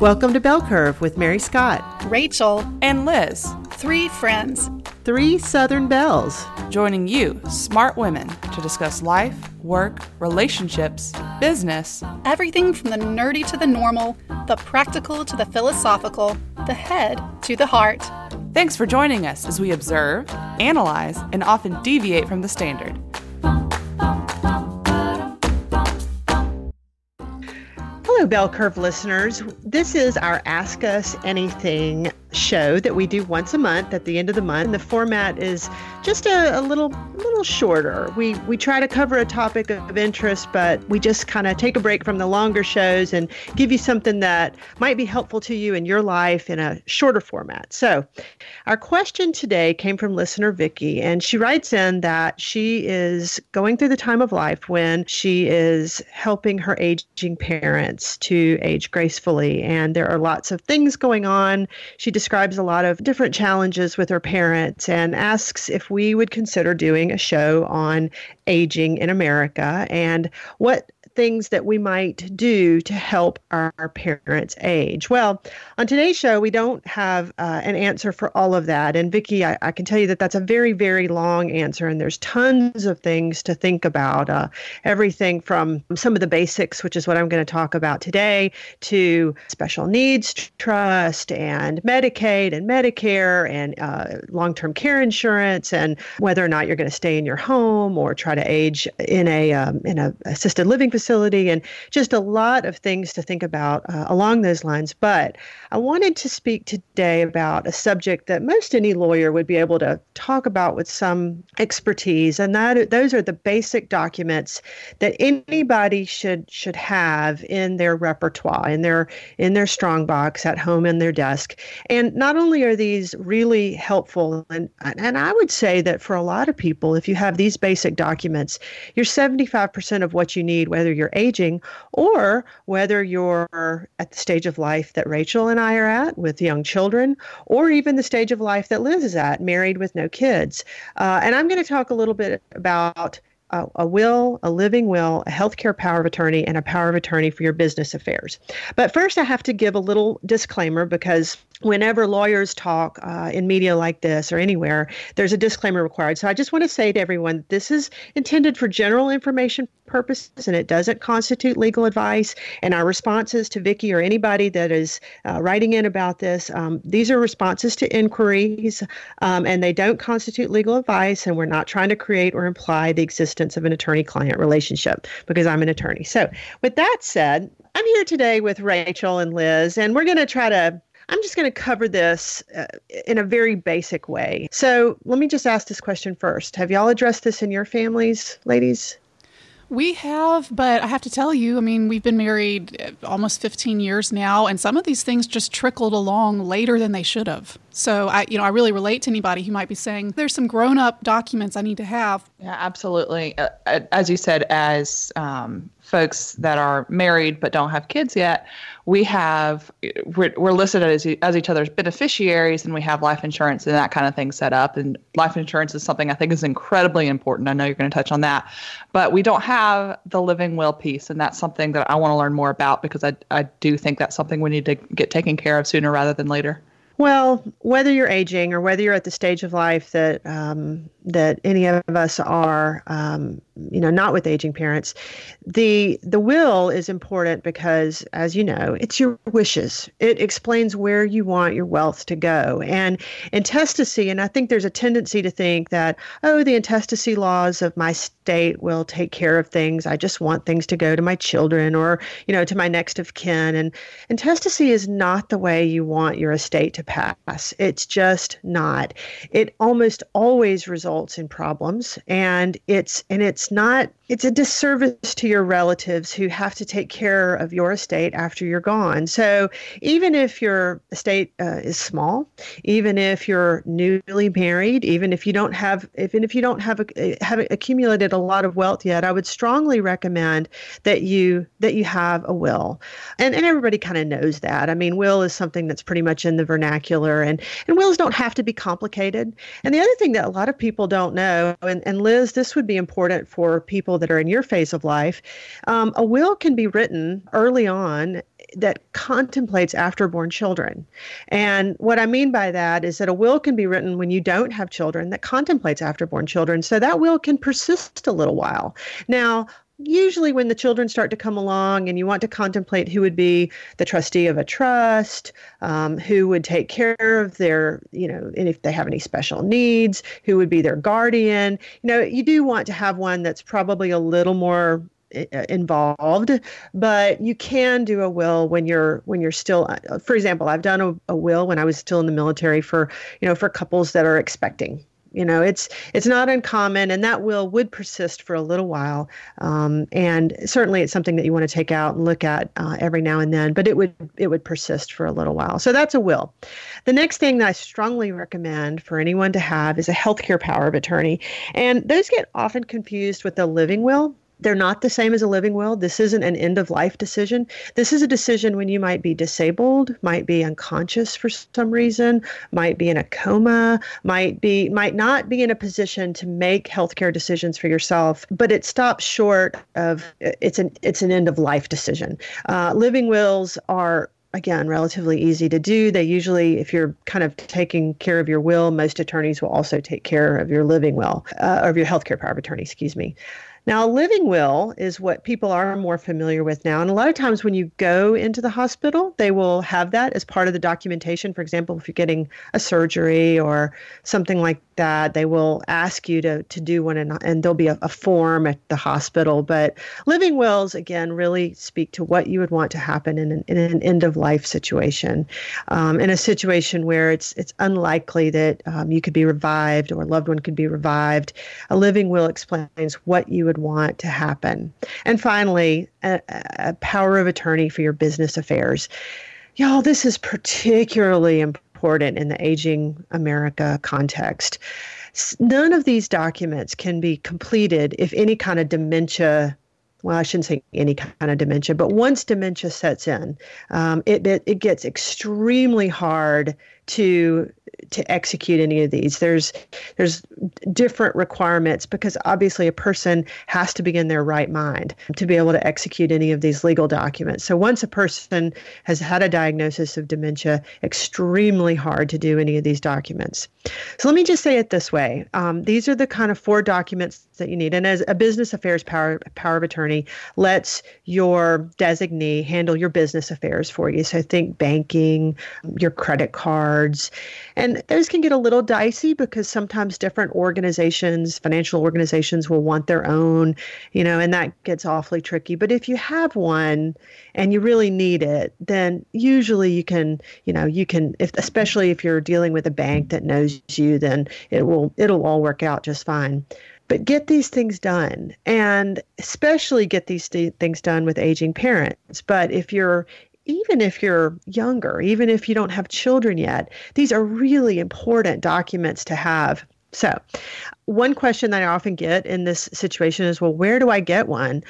Welcome to Belle Curve with Mary Scott, Rachel, and Liz. Three friends, three Southern Belles, joining you, smart women, to discuss life, work, relationships, business, everything from the nerdy to the normal, the practical to the philosophical, the head to the heart. Thanks for joining us as we observe, analyze, and often deviate from the standard. Hello, Belle Curve listeners. This is our Ask Us Anything show that we do once a month at the end of the month. The format is just a, a little little shorter. We we try to cover a topic of interest, but we just kind of take a break from the longer shows and give you something that might be helpful to you in your life in a shorter format. So, our question today came from listener Vicky, and she writes in that she is going through the time of life when she is helping her aging parents to age gracefully, and there are lots of things going on. She describes a lot of different challenges with her parents and asks if we would consider doing a show on aging in America and what things that we might do to help our, our parents age? Well, on today's show, we don't have uh, an answer for all of that. And Vicki, I, I, can tell you that that's a very, very long answer, and there's tons of things to think about. Uh, everything from some of the basics, which is what I'm going to talk about today, to special needs trust and Medicaid and Medicare and uh, long term care insurance, and whether or not you're going to stay in your home or try to age in a um, in a assisted living facility facility, and just a lot of things to think about uh, along those lines. But I wanted to speak today about a subject that most any lawyer would be able to talk about with some expertise, and that those are the basic documents that anybody should should have in their repertoire, in their in their strong box at home in their desk. And not only are these really helpful, and and I would say that for a lot of people, if you have these basic documents, you're 75% of what you need, whether you're aging or whether you're at the stage of life that Rachel and I are at with young children, or even the stage of life that Liz is at, married with no kids. Uh, and I'm going to talk a little bit about a, a, will, a living will, a healthcare power of attorney, and a power of attorney for your business affairs. But first, I have to give a little disclaimer because whenever lawyers talk uh, in media like this or anywhere, there's a disclaimer required. So I just want to say to everyone this is intended for general information purposes and it doesn't constitute legal advice. And our responses to Vicki or anybody that is uh, writing in about this, um, these are responses to inquiries um, and they don't constitute legal advice. And we're not trying to create or imply the existence of an attorney client relationship because I'm an attorney. So, with that said, I'm here today with Rachel and Liz, and we're going to try to I'm just going to cover this uh, in a very basic way. So let me just ask this question first. Have y'all addressed this in your families, ladies? We have, but I have to tell you, I mean, we've been married uh, almost 15 years now, and some of these things just trickled along later than they should have. So I, you know, I really relate to anybody who might be saying there's some grown-up documents I need to have. Yeah, absolutely. Uh, uh as you said, as um, folks that are married but don't have kids yet, we have we're, we're listed as, as each other's beneficiaries and we have life insurance and that kind of thing set up. And life insurance is something i think is incredibly important. I know you're going to touch on that. But we don't have the living will piece and that's something that i want to learn more about because i, I do think that's something we need to get taken care of sooner rather than later. Well, whether you're aging or whether you're at the stage of life that um, that any of us are, um, you know, not with aging parents, the the will is important because, as you know, it's your wishes. It explains where you want your wealth to go, and intestacy. And I think there's a tendency to think that, oh, the intestacy laws of my state will take care of things. I just want things to go to my children or, you know, to my next of kin. And intestacy is not the way you want your estate to pass. It's just not. It almost always results in problems and it's and it's not it's a disservice to your relatives who have to take care of your estate after you're gone. So even if your estate uh, is small, even if you're newly married, even if you don't have even if you don't have a, have accumulated a lot of wealth yet, I would strongly recommend that you that you have a will. And and everybody kind of knows that. I mean, will is something that's pretty much in the vernacular and and wills don't have to be complicated. And the other thing that a lot of people don't know and and Liz, this would be important for people that are in your phase of life, um, a will can be written early on that contemplates afterborn children. And what I mean by that is that a will can be written when you don't have children that contemplates afterborn children. So that will can persist a little while. Now, usually when the children start to come along and you want to contemplate who would be the trustee of a trust um, who would take care of their you know and if they have any special needs who would be their guardian. You know you do want to have one that's probably a little more uh, involved but you can do a will when you're when you're still uh, for example i've done a, a will when i was still in the military for you know for couples that are expecting you know it's it's not uncommon and that will would persist for a little while. Um, and certainly it's something that you want to take out and look at uh, every now and then but it would it would persist for a little while. So that's a will. The next thing that i strongly recommend for anyone to have is a healthcare power of attorney and those get often confused with a living will they're not the same as a living will. This isn't an end of life decision. This is a decision when you might be disabled, might be unconscious for some reason, might be in a coma, might be might not be in a position to make healthcare decisions for yourself, but it stops short of it's an it's an end of life decision. Uh, living wills are again relatively easy to do they usually if you're kind of taking care of your will most attorneys will also take care of your living will uh, of your healthcare power of attorney excuse me now, a living will is what people are more familiar with now. And a lot of times when you go into the hospital, they will have that as part of the documentation. For example, if you're getting a surgery or something like that, they will ask you to, to do one, and, and there'll be a, a form at the hospital. But living wills, again, really speak to what you would want to happen in an, in an end of life situation. Um, in a situation where it's, it's unlikely that um, you could be revived or a loved one could be revived, a living will explains what you would would want to happen. And finally, a, a power of attorney for your business affairs. Y'all, this is particularly important in the aging America context. None of these documents can be completed if any kind of dementia well, I shouldn't say any kind of dementia, but once dementia sets in, um, it, it, it gets extremely hard to to execute any of these. There's there's different requirements because obviously a person has to be in their right mind to be able to execute any of these legal documents. So once a person has had a diagnosis of dementia, extremely hard to do any of these documents. So let me just say it this way: um, these are the kind of four documents that you need. And as a business affairs power power of attorney lets your designee handle your business affairs for you. So think banking, your credit cards, and those can get a little dicey because sometimes different organizations, financial organizations will want their own, you know, and that gets awfully tricky. But if you have one and you really need it, then usually you can, you know, you can if especially if you're dealing with a bank that knows you, then it will it'll all work out just fine. But get these things done and especially get these th- things done with aging parents. But if you're even if you're younger even if you don't have children yet these are really important documents to have. So one question that i often get in this situation is well where do i get one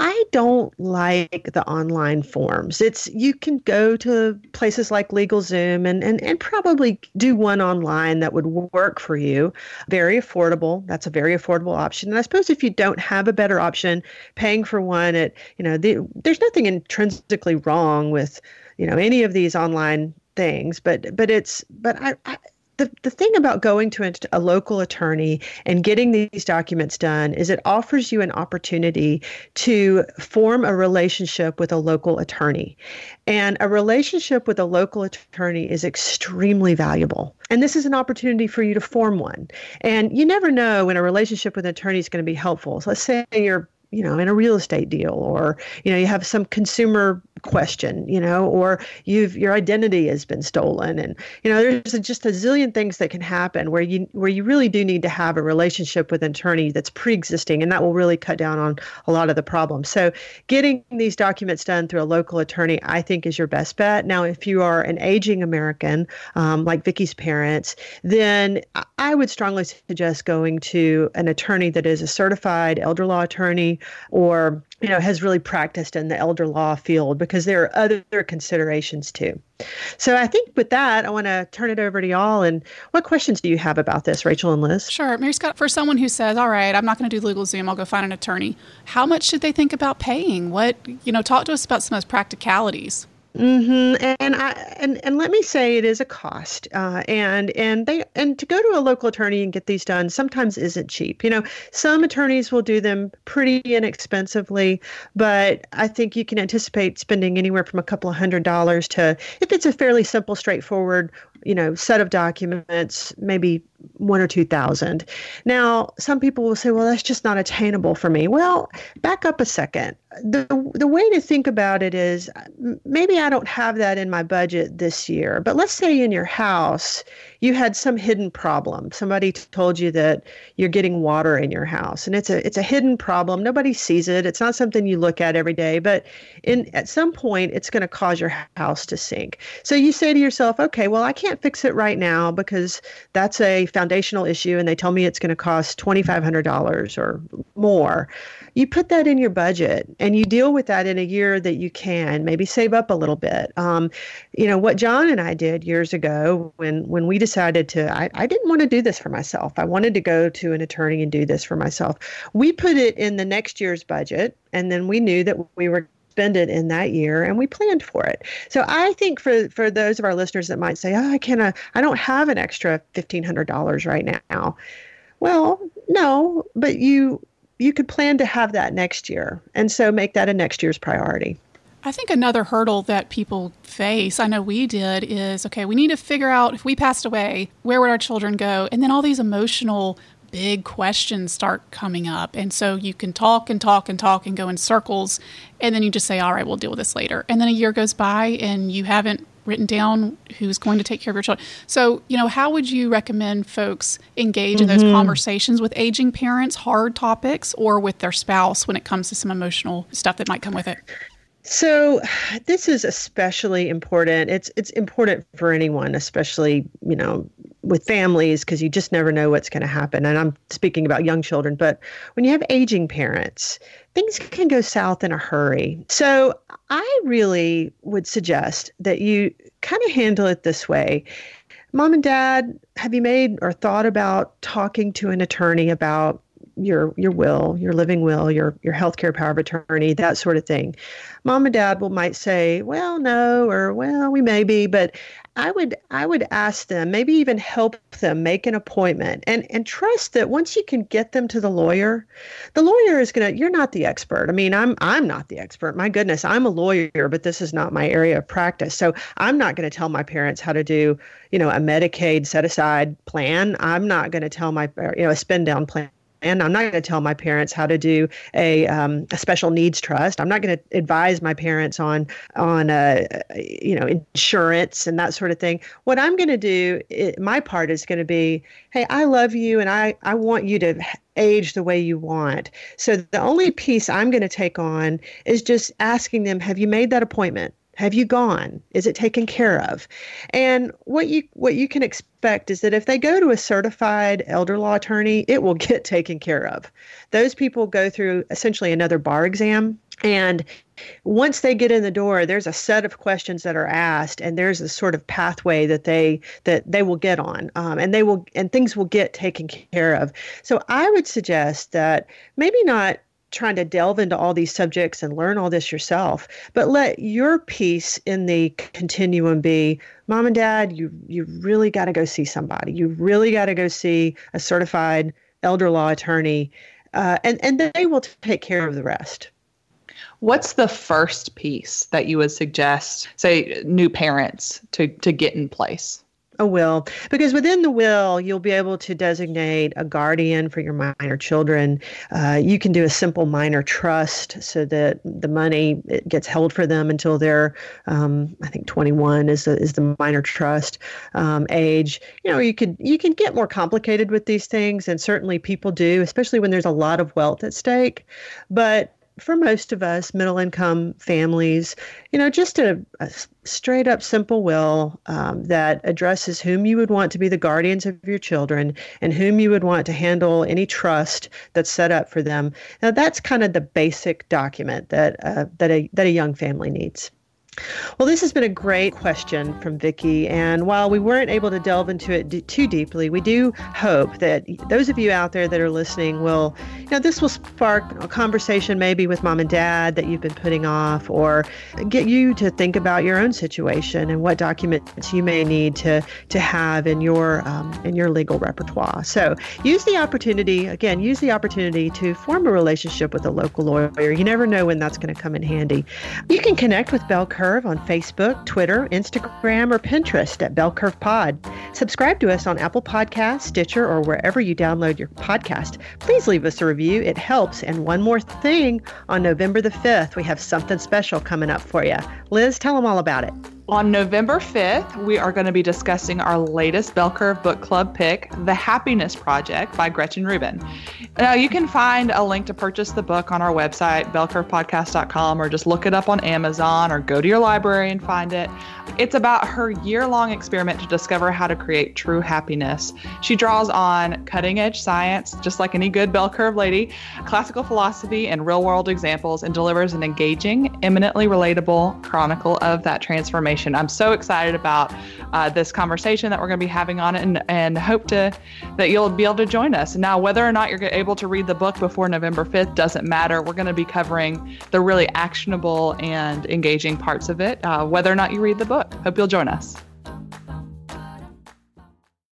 I don't like the online forms. It's you can go to places like LegalZoom and, and, and probably do one online that would work for you. Very affordable. That's a very affordable option. And I suppose if you don't have a better option, paying for one at you know the, there's nothing intrinsically wrong with you know any of these online things, but but it's but I, I the, the thing about going to a, local attorney and getting these documents done is it offers you an opportunity to form a relationship with a local attorney. And a relationship with a local attorney is extremely valuable. And this is an opportunity for you to form one. And you never know when a relationship with an attorney is going to be helpful. So let's say you're you know in a real estate deal or you know you have some consumer question, you know, or you've your identity has been stolen, and you know, there's just a zillion things that can happen where you where you really do need to have a relationship with an attorney that's pre-existing, and that will really cut down on a lot of the problems. So, getting these documents done through a local attorney, I think, is your best bet. Now, if you are an aging American um, like Vicky's parents, then I would strongly suggest going to an attorney that is a certified elder law attorney or you know has really practiced in the elder law field because there are other considerations too. So I think with that, I want to turn it over to y'all. And what questions do you have about this, Rachel and Liz? Sure. Mary Scott, for someone who says, all right, I'm not going to do LegalZoom, I'll go find an attorney, how much should they think about paying? What, you know, talk to us about some of those practicalities. Mm-hmm. And I and, and let me say it is a cost. Uh, and and they and to go to a local attorney and get these done sometimes isn't cheap. You know, some attorneys will do them pretty inexpensively, but I think you can anticipate spending anywhere from a couple of hundred dollars to if it's a fairly simple, straightforward you know set of documents maybe one or two thousand. Now some people will say well that's just not attainable for me. Well back up a second. The the way to think about it is maybe i don't have that in my budget this year but let's say in your house you had some hidden problem. Somebody told you that you're getting water in your house and it's a it's a hidden problem. Nobody sees it. It's not something you look at every day but in at some point it's going to cause your house to sink. So you say to yourself okay well i can't fix it right now because that's a foundational issue and they tell me it's going to cost $2,500 or more. You put that in your budget and you deal with that in a year that you can, maybe save up a little bit. Um, you know, what John and I did years ago when, when we decided to, I, I didn't want to do this for myself. I wanted to go to an attorney and do this for myself. We put it in the next year's budget and then we knew that we were spend it in that year and we planned for it. So I think for for those of our listeners that might say, "Oh, I can't I don't have an extra $1500 right now." Well, no, but you you could plan to have that next year. And so make that a next year's priority. I think another hurdle that people face, I know we did, is okay, we need to figure out if we passed away, where would our children go? And then all these emotional big questions start coming up. And so you can talk and talk and talk and go in circles. And then you just say, all right, we'll deal with this later. And then a year goes by and you haven't written down who's going to take care of your children. So, you know, how would you recommend folks engage mm-hmm. in those mm-hmm. conversations with aging parents, hard topics, or with their spouse when it comes to some emotional stuff that might come with it? So this is especially important. It's it's important for anyone, especially, you know, with families because you just never know what's going to happen. And I'm speaking about young children, but when you have aging parents, things can go south in a hurry. So I really would suggest that you kind of handle it this way. Mom and dad, have you made or thought about talking to an attorney about your your will, your living will, your your healthcare power of attorney, that sort of thing. Mom and dad will might say, "Well, no," or "Well, we may be," but I would I would ask them, maybe even help them make an appointment and and trust that once you can get them to the lawyer, the lawyer is going to you're not the expert. I mean, I'm I'm not the expert. My goodness, I'm a lawyer, but this is not my area of practice. So, I'm not going to tell my parents how to do, you know, a Medicaid set aside plan. I'm not going to tell my you know, a spend down plan and I'm not going to tell my parents how to do a, um, a special needs trust. I'm not going to advise my parents on on uh, you know insurance and that sort of thing. What I'm going to do, it, my part is going to be, hey, I love you and I I want you to age the way you want. So the only piece I'm going to take on is just asking them, have you made that appointment? Have you gone? Is it taken care of? And what you what you can expect is that if they go to a certified elder law attorney, it will get taken care of. Those people go through essentially another bar exam and once they get in the door there's a set of questions that are asked and there's a sort of pathway that they that they will get on um, and they will and things will get taken care of so i would suggest that maybe not trying to delve into all these subjects and learn all this yourself but let your piece in the continuum be mom and dad you you really got to go see somebody. You really got to go see a certified elder law attorney uh, and and they will take care of the rest. What's the first piece that you would suggest say new parents to to get in place a will because within the will you'll be able to designate a guardian for your minor children. Uh, you can do a simple minor trust so that the money gets held for them until they're um, i think 21 is the, is the minor trust um, age. You know you could you can get more complicated with these things and certainly people do especially when there's a lot of wealth at stake. But for most of us, middle income families, you know, just a, a straight up simple will um, that addresses whom you would want to be the guardians of your children and whom you would want to handle any trust that's set up for them. Now, that's kind of the basic document that uh, that a that a young family needs. Well, this has been a great question from Vicki, and while we weren't able to delve into it d- too deeply, we do hope that those of you out there that are listening will, you know, this will spark a conversation maybe with mom and dad that you've been putting off, or get you to think about your own situation and what documents you may need to to have in your um, in your legal repertoire. So use the opportunity again. Use the opportunity to form a relationship with a local lawyer. You never know when that's going to come in handy. You can connect with Belle Curve Curve on Facebook, Twitter, Instagram, or Pinterest at Belle Curve Pod. Subscribe to us on Apple Podcasts, Stitcher, or wherever you download your podcast. Please leave us a review. It helps. And one more thing on November the 5th, we have something special coming up for you. Liz, tell them all about it. On November 5th, we are going to be discussing our latest Belle Curve Book Club pick, The Happiness Project by Gretchen Rubin. Now, you can find a link to purchase the book on our website, bellcurvepodcast.com, or just look it up on Amazon or go to your library and find it. It's about her year long experiment to discover how to create true happiness. She draws on cutting edge science, just like any good bell curve lady, classical philosophy, and real world examples, and delivers an engaging, eminently relatable chronicle of that transformation. I'm so excited about uh, this conversation that we're going to be having on it and, and hope to that you'll be able to join us. Now, whether or not you're able to read the book before November 5th doesn't matter. We're going to be covering the really actionable and engaging parts of it, uh, whether or not you read the book. Hope you'll join us.